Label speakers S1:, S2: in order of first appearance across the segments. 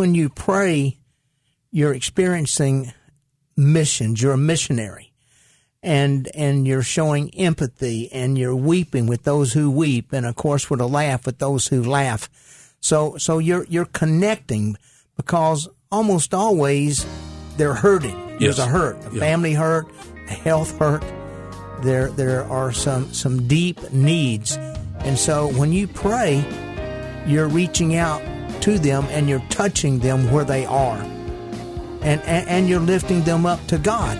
S1: when you pray, you're experiencing missions. You're a missionary. And, and you're showing empathy and you're weeping with those who weep. And of course, with a laugh with those who laugh. So, so you're, you're connecting because almost always they're hurting. There's a hurt, a
S2: Yeah.
S1: family hurt, a health hurt. There, there are some, some deep needs. And so when you pray, you're reaching out to them and you're touching them where they are. And, and, and you're lifting them up to God.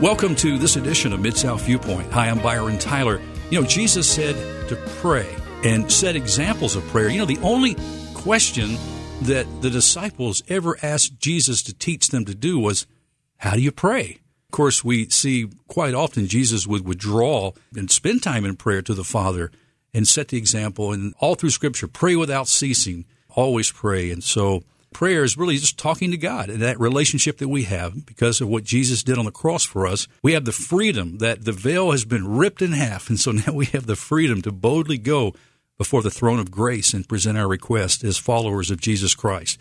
S2: Welcome to this edition of Mid South Viewpoint. Hi, I'm Byron Tyler. You know, Jesus said to pray and set examples of prayer. You know, the only question that the disciples ever asked Jesus to teach them to do was, How do you pray? Of course, we see quite often Jesus would withdraw and spend time in prayer to the Father and set the example. And all through Scripture, pray without ceasing, always pray. And so, prayer is really just talking to God and that relationship that we have because of what Jesus did on the cross for us. We have the freedom that the veil has been ripped in half. And so now we have the freedom to boldly go before the throne of grace and present our request as followers of Jesus Christ.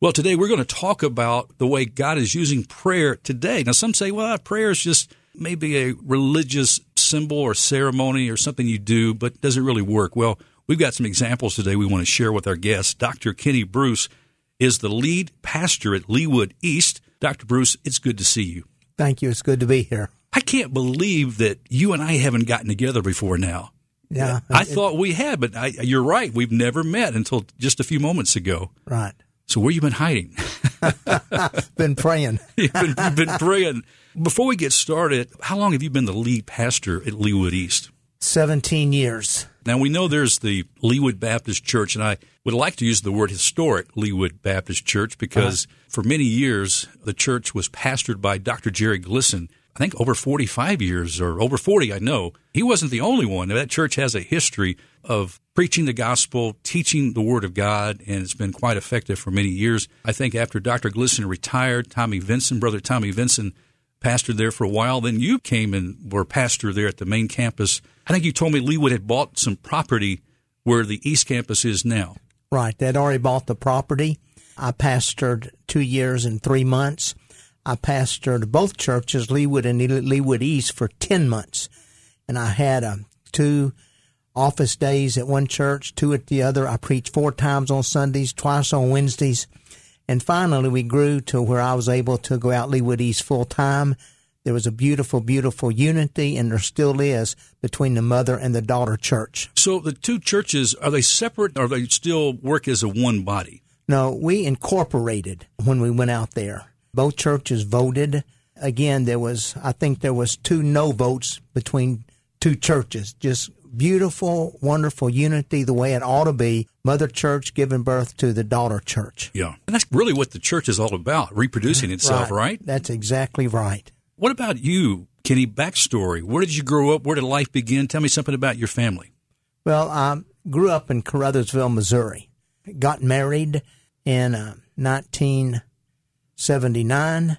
S2: Well, today we're going to talk about the way God is using prayer today. Now, some say, well, prayer is just maybe a religious symbol or ceremony or something you do, but does it really work? Well, we've got some examples today we want to share with our guests. Dr. Kenny Bruce is the lead pastor at Leawood East. Dr. Bruce, it's good to see you.
S1: Thank you. It's good to be here.
S2: I can't believe that you and I haven't gotten together before now.
S1: Yeah.
S2: I thought we had, but I, you're right. We've never met until just a few moments ago.
S1: Right.
S2: So where you been hiding?
S1: Been praying.
S2: you've, been, you've been praying. Before we get started, how long have you been the lead pastor at Leawood East?
S1: 17 years.
S2: Now we know there's the Leawood Baptist Church, and I would like to use the word historic Leawood Baptist Church because uh-huh. for many years the church was pastored by Dr. Jerry Glisson. I think over 45 years or over 40, I know. He wasn't the only one. That church has a history of preaching the gospel, teaching the word of God, and it's been quite effective for many years. I think after Dr. Glisson retired, Tommy Vinson, brother Tommy Vinson, pastored there for a while. Then you came and were pastor there at the main campus. I think you told me Leawood had bought some property where the East Campus is now.
S1: Right. They'd already bought the property. I pastored two years and three months. I pastored both churches, Leawood and Leawood East, for 10 months. And I had uh, two office days at one church, two at the other. I preached four times on Sundays, twice on Wednesdays. And finally, we grew to where I was able to go out Leawood East full time. There was a beautiful, beautiful unity, and there still is, between the mother and the daughter church.
S2: So the two churches, are they separate or are they still work as a one body?
S1: No, we incorporated when we went out there. Both churches voted. Again, there was, I think there was two no votes between two churches. Just beautiful, wonderful unity the way it ought to be. Mother church giving birth to the daughter church.
S2: Yeah. And that's really what the church is all about, reproducing itself, right?
S1: That's exactly right.
S2: What about you, Kenny? Backstory. Where did you grow up? Where did life begin? Tell me something about your family.
S1: Well, I grew up in Caruthersville, Missouri. Got married in uh, 1979. I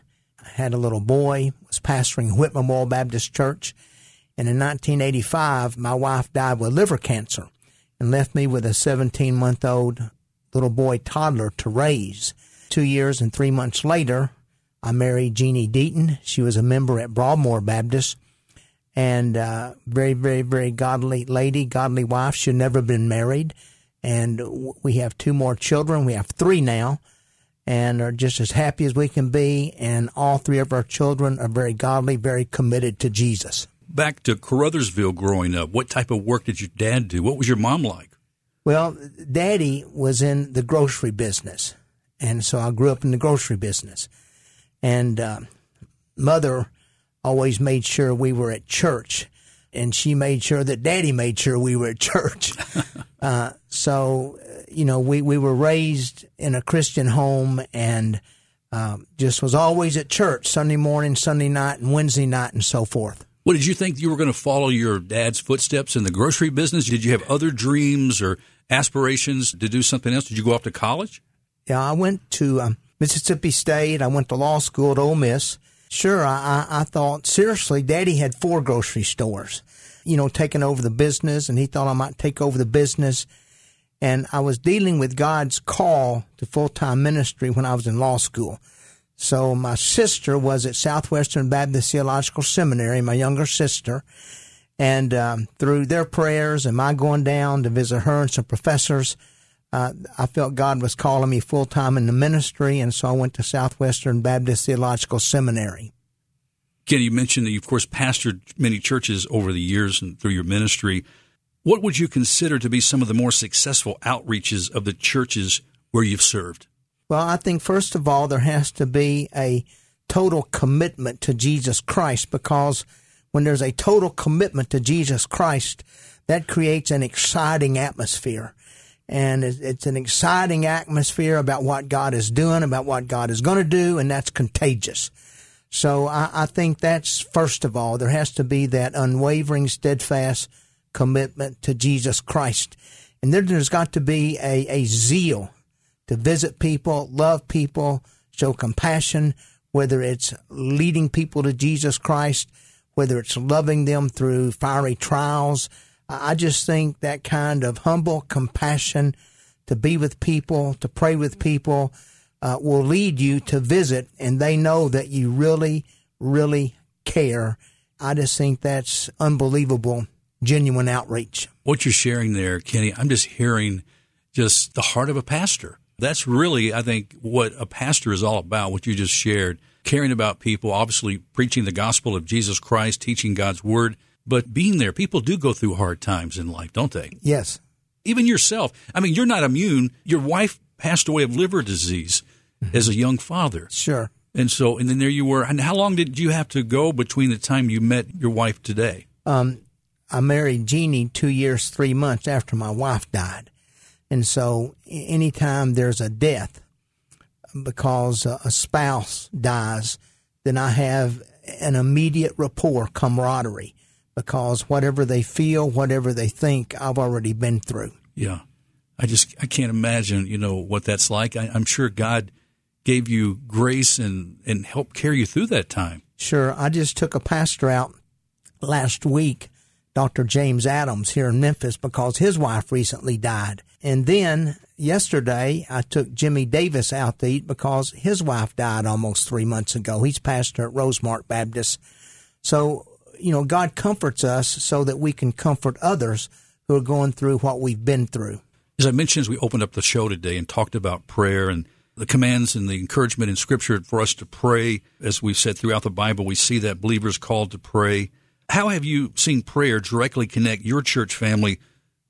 S1: had a little boy. Was pastoring Whit Memorial Baptist Church. And in 1985, my wife died with liver cancer and left me with a 17 month old little boy toddler to raise. Two years and three months later, I married Jeannie Deaton. She was a member at Broadmoor Baptist and uh, very, very, very godly lady, godly wife. She'd never been married. And we have two more children. We have three now and are just as happy as we can be. And all three of our children are very godly, very committed to Jesus.
S2: Back to Caruthersville growing up, what type of work did your dad do? What was your mom like?
S1: Well, daddy was in the grocery business. And so I grew up in the grocery business. And uh, mother always made sure we were at church. And she made sure that daddy made sure we were at church. uh, so, uh, you know, we, we were raised in a Christian home and um, just was always at church Sunday morning, Sunday night, and Wednesday night, and so forth.
S2: What did you think you were going to follow your dad's footsteps in the grocery business? Did you have other dreams or aspirations to do something else? Did you go off to college?
S1: Yeah, I went to um, Mississippi State. I went to law school at Ole Miss. Sure, I, I, I thought seriously, Daddy had four grocery stores, you know, taking over the business, and he thought I might take over the business. And I was dealing with God's call to full time ministry when I was in law school. So my sister was at Southwestern Baptist Theological Seminary, my younger sister. And um, through their prayers and my going down to visit her and some professors, uh, I felt God was calling me full time in the ministry. And so I went to Southwestern Baptist Theological Seminary.
S2: Ken, you mentioned that you, of course, pastored many churches over the years and through your ministry. What would you consider to be some of the more successful outreaches of the churches where you've served?
S1: Well, I think first of all, there has to be a total commitment to Jesus Christ because when there's a total commitment to Jesus Christ, that creates an exciting atmosphere. And it's an exciting atmosphere about what God is doing, about what God is going to do, and that's contagious. So I, I think that's first of all, there has to be that unwavering, steadfast commitment to Jesus Christ. And then there's got to be a, a zeal to visit people, love people, show compassion, whether it's leading people to Jesus Christ, whether it's loving them through fiery trials. I just think that kind of humble compassion to be with people, to pray with people, uh, will lead you to visit, and they know that you really, really care. I just think that's unbelievable, genuine outreach.
S2: What you're sharing there, Kenny, I'm just hearing just the heart of a pastor. That's really, I think, what a pastor is all about, what you just shared. Caring about people, obviously preaching the gospel of Jesus Christ, teaching God's word, but being there. People do go through hard times in life, don't they?
S1: Yes.
S2: Even yourself. I mean, you're not immune. Your wife passed away of liver disease as a young father.
S1: Sure.
S2: And so, and then there you were. And how long did you have to go between the time you met your wife today?
S1: Um, I married Jeannie two years, three months after my wife died. And so, anytime there's a death because a spouse dies, then I have an immediate rapport, camaraderie, because whatever they feel, whatever they think, I've already been through.
S2: Yeah. I just, I can't imagine, you know, what that's like. I, I'm sure God gave you grace and, and helped carry you through that time.
S1: Sure. I just took a pastor out last week, Dr. James Adams here in Memphis, because his wife recently died. And then yesterday, I took Jimmy Davis out to eat because his wife died almost three months ago. He's pastor at Rosemark Baptist. So, you know, God comforts us so that we can comfort others who are going through what we've been through.
S2: As I mentioned as we opened up the show today and talked about prayer and the commands and the encouragement in Scripture for us to pray. As we've said throughout the Bible, we see that believers called to pray. How have you seen prayer directly connect your church family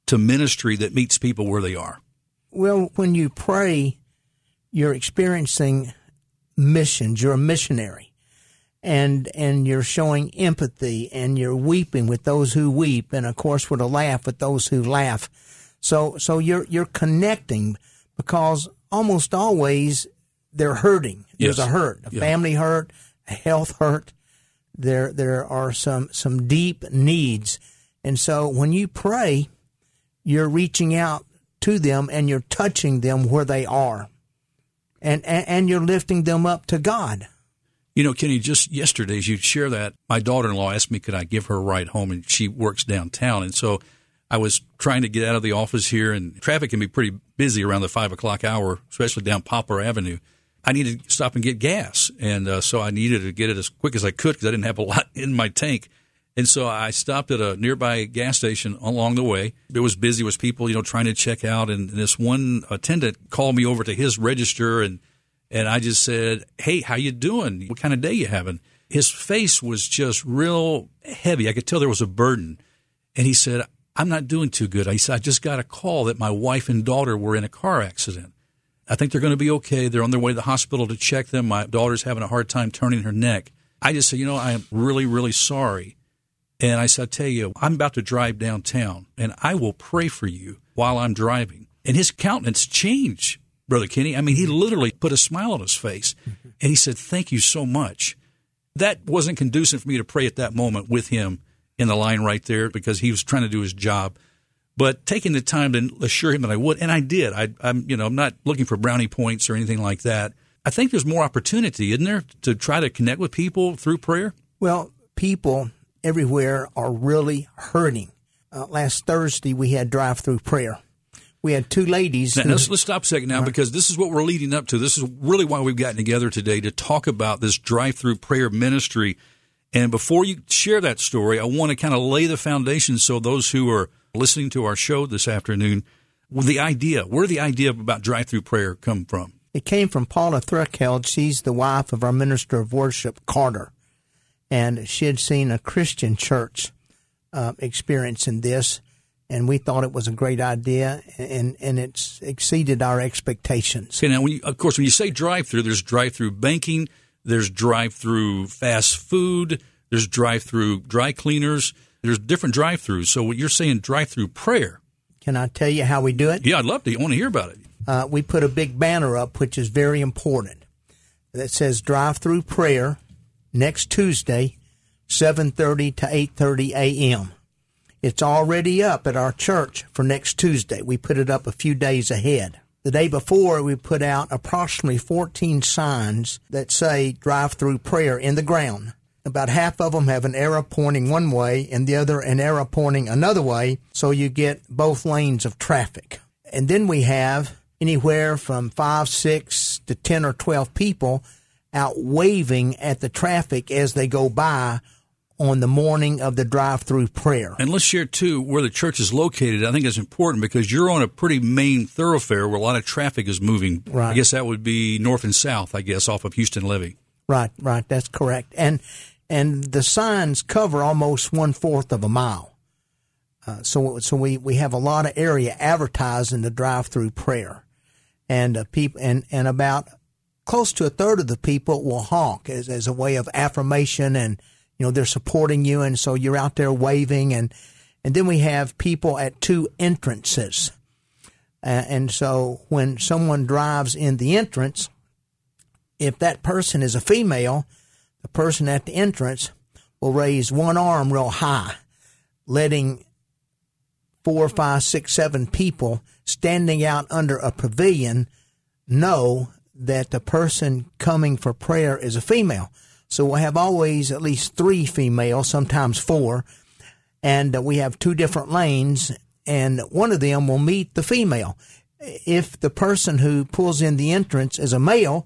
S2: to ministry that meets people where they are?
S1: Well, when you pray, you're experiencing missions. You're a missionary. And, and you're showing empathy and you're weeping with those who weep and of course with a laugh with those who laugh. So, so you're, you're connecting because almost always they're hurting. There's
S2: yes.
S1: a hurt, a yeah. family hurt, a health hurt. There, there are some, some deep needs. And so when you pray, you're reaching out to them and you're touching them where they are. And, and, and you're lifting them up to God.
S2: You know, Kenny, just yesterday, as you share that, my daughter in law asked me, could I give her a ride home? And she works downtown. And so I was trying to get out of the office here, and traffic can be pretty busy around the five o'clock hour, especially down Poplar Avenue. I needed to stop and get gas, and uh, so I needed to get it as quick as I could because I didn't have a lot in my tank. And so I stopped at a nearby gas station along the way. It was busy with people, you know, trying to check out. And this one attendant called me over to his register, and and I just said, "Hey, how you doing? What kind of day you having?" His face was just real heavy. I could tell there was a burden. And he said, I'm not doing too good. I said, I just got a call that my wife and daughter were in a car accident. I think they're going to be okay. They're on their way to the hospital to check them. My daughter's having a hard time turning her neck. I just said, you know, I am really, really sorry. And I said, I tell you, I'm about to drive downtown and I will pray for you while I'm driving. And his countenance changed, Brother Kenny. I mean, he mm-hmm. literally put a smile on his face mm-hmm. and he said, thank you so much. That wasn't conducive for me to pray at that moment with him in the line right there because he was trying to do his job. But taking the time to assure him that I would, and I did. I, am you know, I'm not looking for brownie points or anything like that. I think there's more opportunity, isn't there, to try to connect with people through prayer?
S1: Well, people everywhere are really hurting. Uh, last Thursday, we had drive through prayer. we had two ladies.
S2: Now,
S1: who-
S2: let's, let's stop a second now because this is what we're leading up to. This is really why we've gotten together today to talk about this drive-through prayer ministry. And before you share that story, I want to kind of lay the foundation so those who are listening to our show this afternoon, the idea, where the idea about drive-through prayer come from?
S1: It came from Paula Thurkeld. She's the wife of our minister of worship, Carter. And she had seen a Christian church uh, experiencing this, and we thought it was a great idea, and, and it's exceeded our expectations.
S2: Okay, now, when you, of course, when you say drive-through, there's drive-through banking, there's drive-through fast food, there's drive-through dry cleaners, there's different drive-throughs. So what you're saying, drive-through prayer?
S1: Can I tell you how we do it?
S2: Yeah, I'd love to. I want to hear about it.
S1: Uh, we put a big banner up, which is very important, that says drive-through prayer next Tuesday, 7:30 to 8:30 a.m. It's already up at our church for next Tuesday. We put it up a few days ahead. The day before, we put out approximately 14 signs that say drive through prayer in the ground. About half of them have an arrow pointing one way and the other an arrow pointing another way, so you get both lanes of traffic. And then we have anywhere from five, six to 10 or 12 people out waving at the traffic as they go by on the morning of the drive through prayer.
S2: And let's share too where the church is located. I think it's important because you're on a pretty main thoroughfare where a lot of traffic is moving.
S1: Right.
S2: I guess that would be north and south. I guess off of Houston Levee.
S1: Right, right, that's correct. And and the signs cover almost one fourth of a mile. Uh, so so we, we have a lot of area advertising the drive through prayer, and uh, people and and about close to a third of the people will honk as as a way of affirmation and you know they're supporting you. And so you're out there waving. And and then we have people at two entrances, uh, and so when someone drives in the entrance if that person is a female, the person at the entrance will raise one arm real high, letting four, five, six, seven people standing out under a pavilion know that the person coming for prayer is a female. So we'll have always at least three females, sometimes four, and we have two different lanes, and one of them will meet the female. If the person who pulls in the entrance is a male,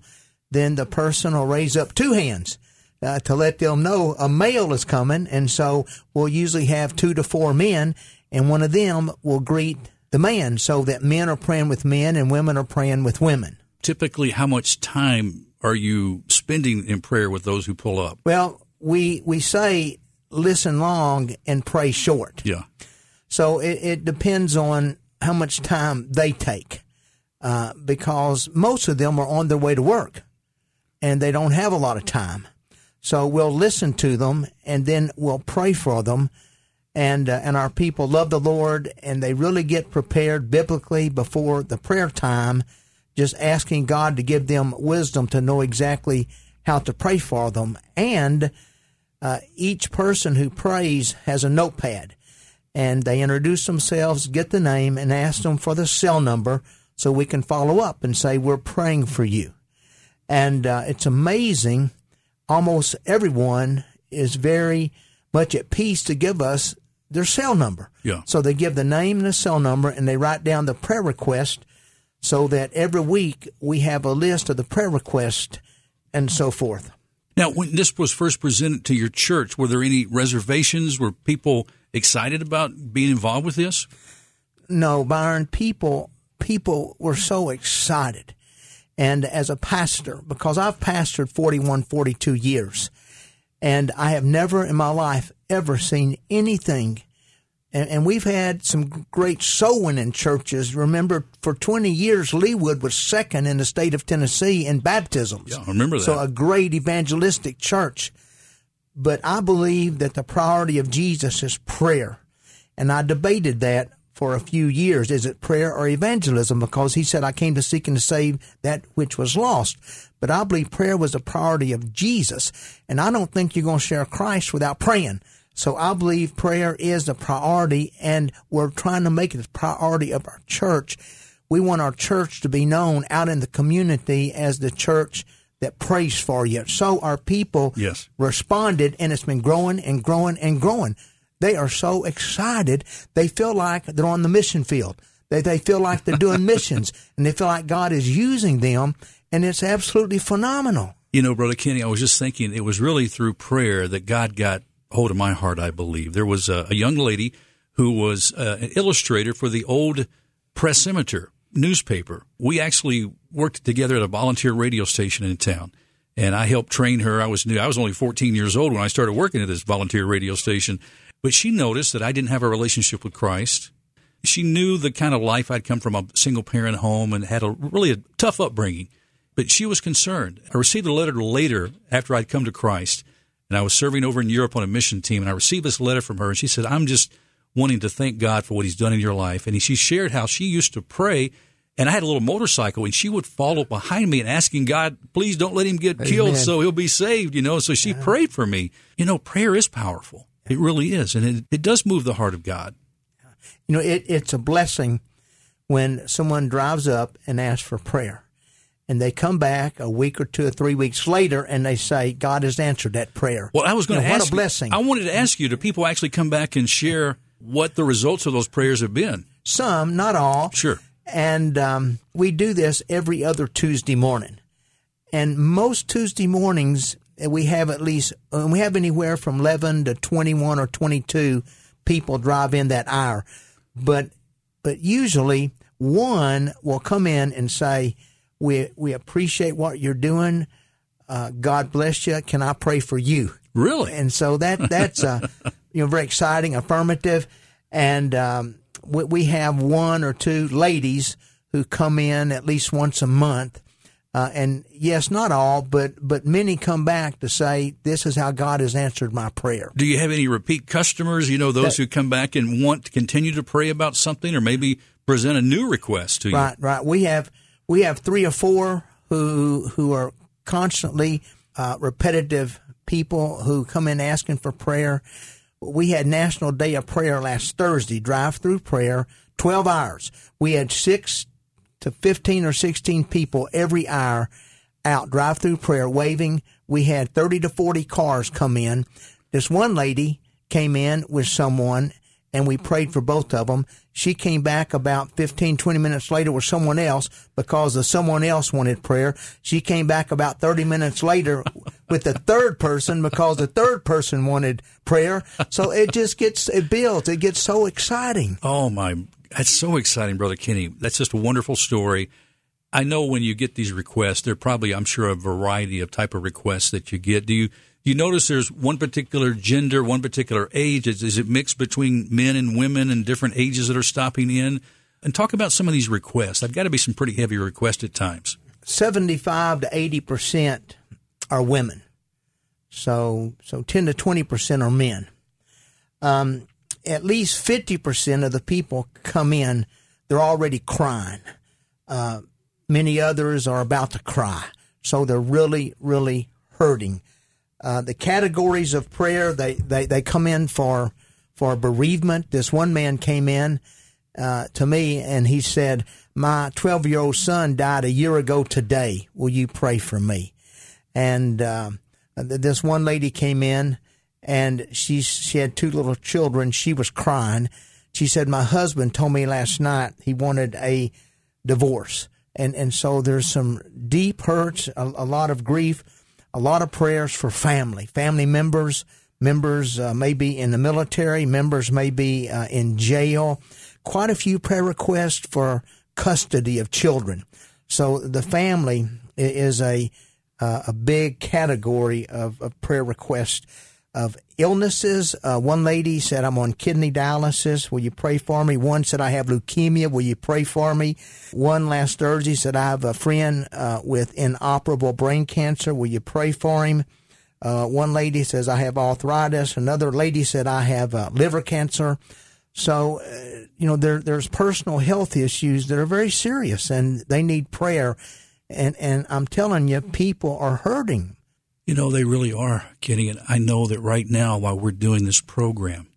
S1: then the person will raise up two hands uh, to let them know a male is coming. And so we'll usually have two to four men, and one of them will greet the man so that men are praying with men and women are praying with women.
S2: Typically, how much time are you spending in prayer with those who pull up?
S1: Well, we, we say listen long and pray short.
S2: Yeah.
S1: So it, it depends on how much time they take, uh, because most of them are on their way to work and they don't have a lot of time. So we'll listen to them and then we'll pray for them. And, uh, and our people love the Lord and they really get prepared biblically before the prayer time, just asking God to give them wisdom to know exactly how to pray for them. And uh, each person who prays has a notepad and they introduce themselves, get the name, and ask them for the cell number so we can follow up and say, We're praying for you. And uh, it's amazing. Almost everyone is very much at peace to give us their cell number.
S2: Yeah.
S1: So they give the name and the cell number and they write down the prayer request so that every week we have a list of the prayer request and so forth.
S2: Now, when this was first presented to your church, were there any reservations? Were people excited about being involved with this?
S1: No, Byron, people people were so excited. And as a pastor, because I've pastored 41, 42 years, and I have never in my life ever seen anything. And, and we've had some great soul winning churches. Remember, for 20 years, Leawood was second in the state of Tennessee in baptisms.
S2: Yeah, I remember that.
S1: So a great evangelistic church. But I believe that the priority of Jesus is prayer. And I debated that for a few years. Is it prayer or evangelism? Because he said, I came to seek and to save that which was lost. But I believe prayer was a priority of Jesus. And I don't think you're going to share Christ without praying. So I believe prayer is a priority and we're trying to make it a priority of our church. We want our church to be known out in the community as the church that prays for you. So our people
S2: Yes.
S1: responded and it's been growing and growing and growing. They are so excited. They feel like they're on the mission field. They, they feel like they're doing missions and they feel like God is using them and it's absolutely phenomenal.
S2: You know, Brother Kenny, I was just thinking it was really through prayer that God got hold of my heart, I believe. There was a, a young lady who was uh, an illustrator for the old Press Scimitar newspaper. We actually worked together at a volunteer radio station in town. And I helped train her. I was new. I was only 14 years old when I started working at this volunteer radio station. But she noticed that I didn't have a relationship with Christ. She knew the kind of life I'd come from a single parent home and had a really a tough upbringing. But she was concerned. I received a letter later after I'd come to Christ, and I was serving over in Europe on a mission team, and I received this letter from her, and she said, I'm just wanting to thank God for what He's done in your life. And she shared how she used to pray, and I had a little motorcycle, and she would follow behind me and asking God, please don't let him get Amen. killed so he'll be saved, you know. So she yeah. prayed for me. You know, prayer is powerful. It really is, and it, it does move the heart of God.
S1: You know, it, it's a blessing when someone drives up and asks for prayer and they come back a week or two or three weeks later and they say God has answered that prayer.
S2: Well, I was going
S1: you
S2: know,
S1: to ask. What a blessing!
S2: I wanted to ask you: Do people actually come back and share what the results of those prayers have been?
S1: Some, not all.
S2: Sure.
S1: And um, we do this every other Tuesday morning, and most Tuesday mornings uh, we have at least uh, we have anywhere from eleven to twenty one or twenty two people drive in that hour, but but usually one will come in and say we we appreciate what you're doing. Uh, God bless you. Can I pray for you?
S2: Really?
S1: And so that that's uh, you know very exciting, affirmative, and um, we, we have one or two ladies who come in at least once a month. Uh, and yes, not all, but but many come back to say this is how God has answered my prayer.
S2: Do you have any repeat customers? You know, those that, who come back and want to continue to pray about something, or maybe present a new request to you.
S1: Right, right. We have we have three or four who who are constantly uh, repetitive people who come in asking for prayer. We had National Day of Prayer last Thursday, drive through prayer, 12 hours. We had six to 15 or 16 people every hour out drive through prayer waving. We had 30 to 40 cars come in. This one lady came in with someone and we prayed mm-hmm. for both of them. She came back about 15, 20 minutes later with someone else because the someone else wanted prayer. She came back about 30 minutes later with the third person because the third person wanted prayer. So it just gets, it builds. It gets so exciting.
S2: Oh my, that's so exciting, Brother Kenny. That's just a wonderful story. I know when you get these requests, there are probably, I'm sure, a variety of type of requests that you get. Do you, you notice there's one particular gender, one particular age? Is, is, it mixed between men and women and different ages that are stopping in? And talk about some of these requests. I've got to be some pretty heavy requests at times.
S1: 75 to 80% are women. So, so 10 to 20% are men. Um, at least 50% of the people come in, they're already crying. Uh, many others are about to cry. So they're really, really hurting. Uh, the categories of prayer they, they, they come in for for bereavement. This one man came in uh, to me and he said, "My 12 year old son died a year ago today. Will you pray for me?" And uh, this one lady came in and she she had two little children. She was crying. She said, "My husband told me last night he wanted a divorce." And and so there's some deep hurts, a, a lot of grief a lot of prayers for family, family members, members uh, maybe in the military, members may be uh, in jail. Quite a few prayer requests for custody of children. So the family is a uh, a big category of, of prayer requests of illnesses. Uh, one lady said, I'm on kidney dialysis. Will you pray for me? One said, I have leukemia. Will you pray for me? One last Thursday said, I have a friend uh, with inoperable brain cancer. Will you pray for him? Uh, one lady says, I have arthritis. Another lady said, I have uh, liver cancer. So, uh, you know, there, there's personal health issues that are very serious and they need prayer. And, and I'm telling you, people are hurting
S2: you know, they really are, Kenny. And I know that right now, while we're doing this program,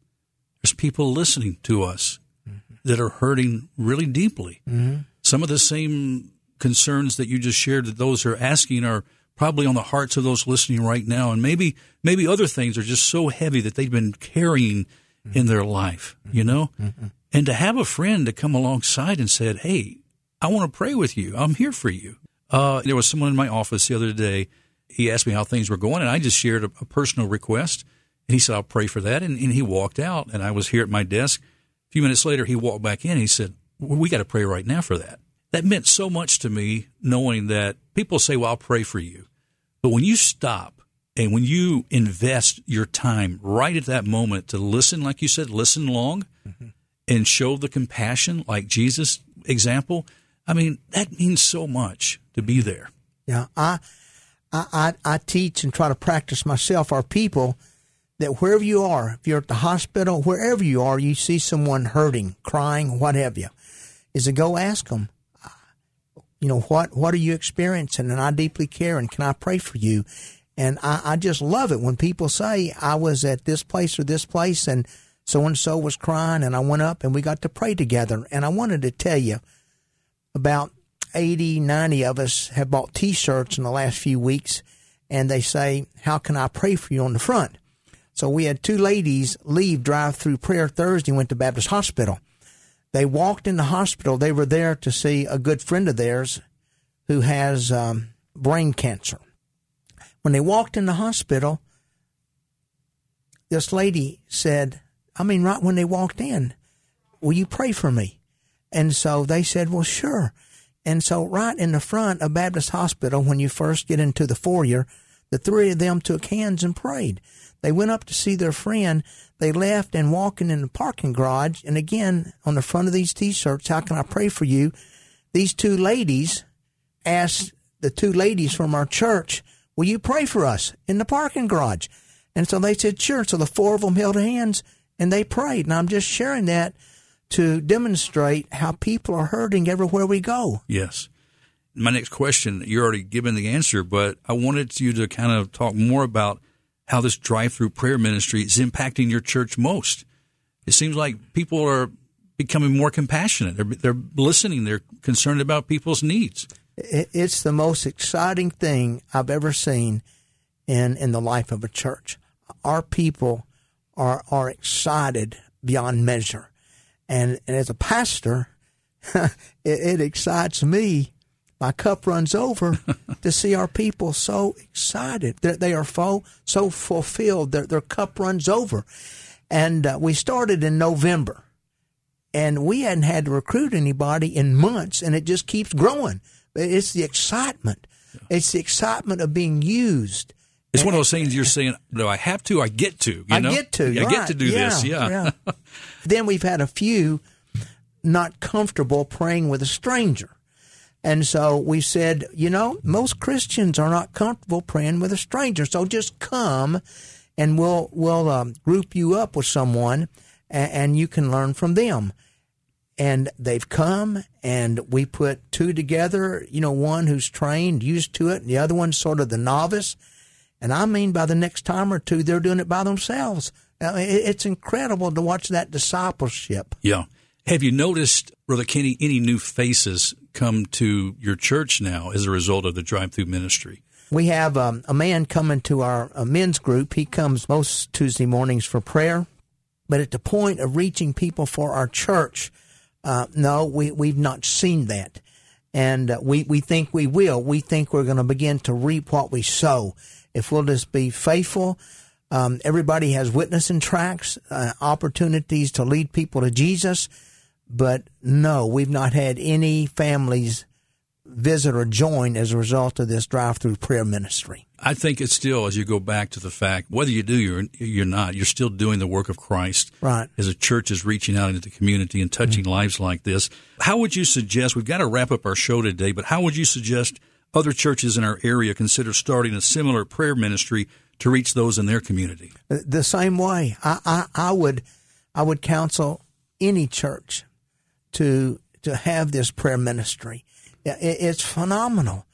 S2: there's people listening to us mm-hmm. that are hurting really deeply. Mm-hmm. Some of the same concerns that you just shared that those are asking are probably on the hearts of those listening right now. And maybe, maybe other things are just so heavy that they've been carrying mm-hmm. in their life, you know? Mm-hmm. And to have a friend to come alongside and said, Hey, I want to pray with you. I'm here for you. Uh, there was someone in my office the other day. He asked me how things were going, and I just shared a, a personal request. And he said, I'll pray for that. And, and, he walked out, and I was here at my desk. A few minutes later, he walked back in. And he said, well, We got to pray right now for that. That meant so much to me, knowing that people say, Well, I'll pray for you. But when you stop and when you invest your time right at that moment to listen, like you said, listen long mm-hmm. and show the compassion, like Jesus' example, I mean, that means so much to be there.
S1: Yeah. I, I, I teach and try to practice myself, our people, that wherever you are, if you're at the hospital, wherever you are, you see someone hurting, crying, what have you, is to go ask them, ah, you know, what, what are you experiencing? And I deeply care and can I pray for you? And I, I just love it when people say, I was at this place or this place and so and so was crying and I went up and we got to pray together. And I wanted to tell you about 80, 90 of us have bought t shirts in the last few weeks and they say, How can I pray for you on the front? So we had two ladies leave drive through prayer Thursday went to Baptist Hospital. They walked in the hospital. They were there to see a good friend of theirs who has um, brain cancer. When they walked in the hospital, this lady said, I mean, right when they walked in, will you pray for me? And so they said, well, sure. And so right in the front of Baptist Hospital, when you first get into the foyer, the three of them took hands and prayed. They went up to see their friend. They left and walking in the parking garage. And again, on the front of these t-shirts, how can I pray for you? These two ladies asked the two ladies from our church Will you pray for us in the parking garage? And so they said, Sure. So the four of them held hands and they prayed. And I'm just sharing that to demonstrate how people are hurting everywhere we go.
S2: Yes. My next question, you're already given the answer, but I wanted you to kind of talk more about how this drive through prayer ministry is impacting your church most. It seems like people are becoming more compassionate. They're, they're listening. They're concerned about people's needs
S1: it's the most exciting thing I've ever seen in in the life of a church. Our people are are excited beyond measure, and, and as a pastor, it, it, excites me. My cup runs over to see our people so excited. They're, they are full, so fulfilled. Their their cup runs over, and uh, we started in November, and we hadn't had to recruit anybody in months, and it just keeps growing it's the excitement. It's the excitement of being used.
S2: It's one of those things you're saying, no, I have to, I get to. You
S1: I
S2: know?
S1: get to.
S2: I
S1: right.
S2: get to do
S1: yeah,
S2: this. Yeah.
S1: yeah. then we've had a few not comfortable praying with a stranger. And so we said, you know, most Christians are not comfortable praying with a stranger. So just come and we'll, we'll um, group you up with someone and, and you can learn from them and they've come and we put two together, you know, one who's trained, used to it, and the other one's sort of the novice. And I mean, by the next time or two, they're doing it by themselves. It's incredible to watch that discipleship.
S2: Yeah. Have you noticed, Brother Kenny, any new faces come to your church now as a result of the drive through ministry?
S1: We have um, a man coming to our uh, men's group. He comes most Tuesday mornings for prayer. But at the point of reaching people for our church, uh, no, we, we've not seen that. And uh, we, we think we will. We think we're going to begin to reap what we sow. If we'll just be faithful, um, everybody has witnessing tracts, uh, opportunities to lead people to Jesus. But no, we've not had any families visit or join as a result of this drive-through prayer ministry.
S2: I think it's still, as you go back to the fact, whether you do or you're not, you're still doing the work of Christ.
S1: Right.
S2: As a church is reaching out into the community and touching mm-hmm. lives like this. How would you suggest, we've got to wrap up our show today, but how would you suggest other churches in our area consider starting a similar prayer ministry to reach those in their community?
S1: The same way. I, I, I would, I would counsel any church to, to have this prayer ministry. It's phenomenal.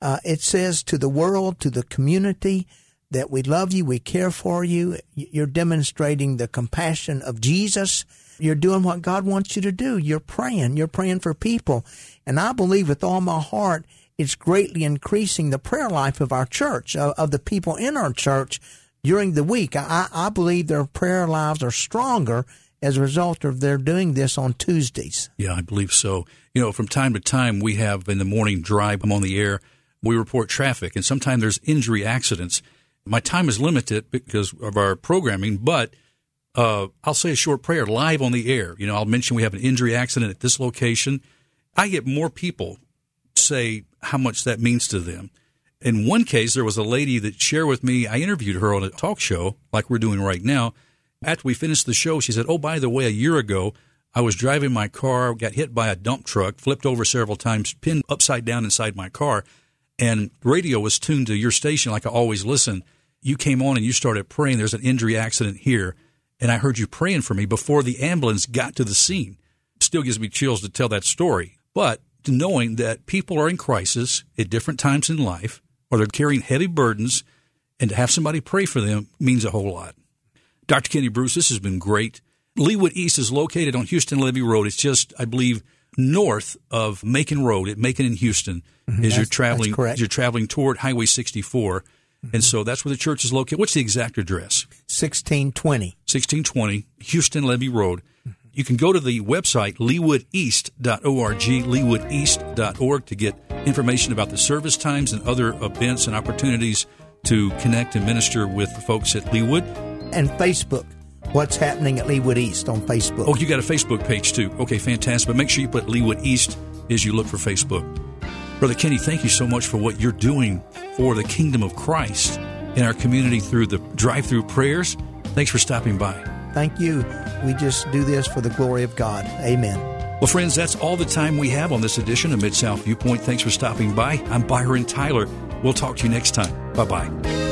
S1: Uh, it says to the world, to the community, that we love you, we care for you. You're demonstrating the compassion of Jesus. You're doing what God wants you to do. You're praying. You're praying for people. And I believe with all my heart, it's greatly increasing the prayer life of our church, of, of the people in our church during the week. I, I believe their prayer lives are stronger as a result of their doing this on Tuesdays.
S2: Yeah, I believe so. You know, from time to time, we have in the morning drive, I'm on the air, we report traffic, and sometimes there's injury accidents. My time is limited because of our programming, but uh, I'll say a short prayer live on the air. You know, I'll mention we have an injury accident at this location. I get more people say how much that means to them. In one case, there was a lady that shared with me, I interviewed her on a talk show like we're doing right now. After we finished the show, she said, Oh, by the way, a year ago, I was driving my car, got hit by a dump truck, flipped over several times, pinned upside down inside my car, and radio was tuned to your station like I always listen. You came on and you started praying. There's an injury accident here. And I heard you praying for me before the ambulance got to the scene. Still gives me chills to tell that story. But knowing that people are in crisis at different times in life, or they're carrying heavy burdens, and to have somebody pray for them means a whole lot. Dr. Kenny Bruce, this has been great. Leawood East is located on Houston Levee Road. It's just, I believe, north of Macon Road at Macon in Houston mm-hmm. as you're traveling as you're traveling toward Highway 64. Mm-hmm. And so that's where the church is located. What's the exact address?
S1: 1620.
S2: 1620 Houston Levee Road. You can go to the website leawoodeast.org, leawoodeast.org to get information about the service times and other events and opportunities to connect and minister with the folks at Leawood.
S1: And Facebook. What's happening at Leawood East on Facebook?
S2: Oh, you got a Facebook page too. Okay, fantastic. But make sure you put Leawood East as you look for Facebook. Brother Kenny, thank you so much for what you're doing for the kingdom of Christ in our community through the drive through prayers. Thanks for stopping by.
S1: Thank you. We just do this for the glory of God. Amen.
S2: Well, friends, that's all the time we have on this edition of Mid South Viewpoint. Thanks for stopping by. I'm Byron Tyler. We'll talk to you next time. Bye bye.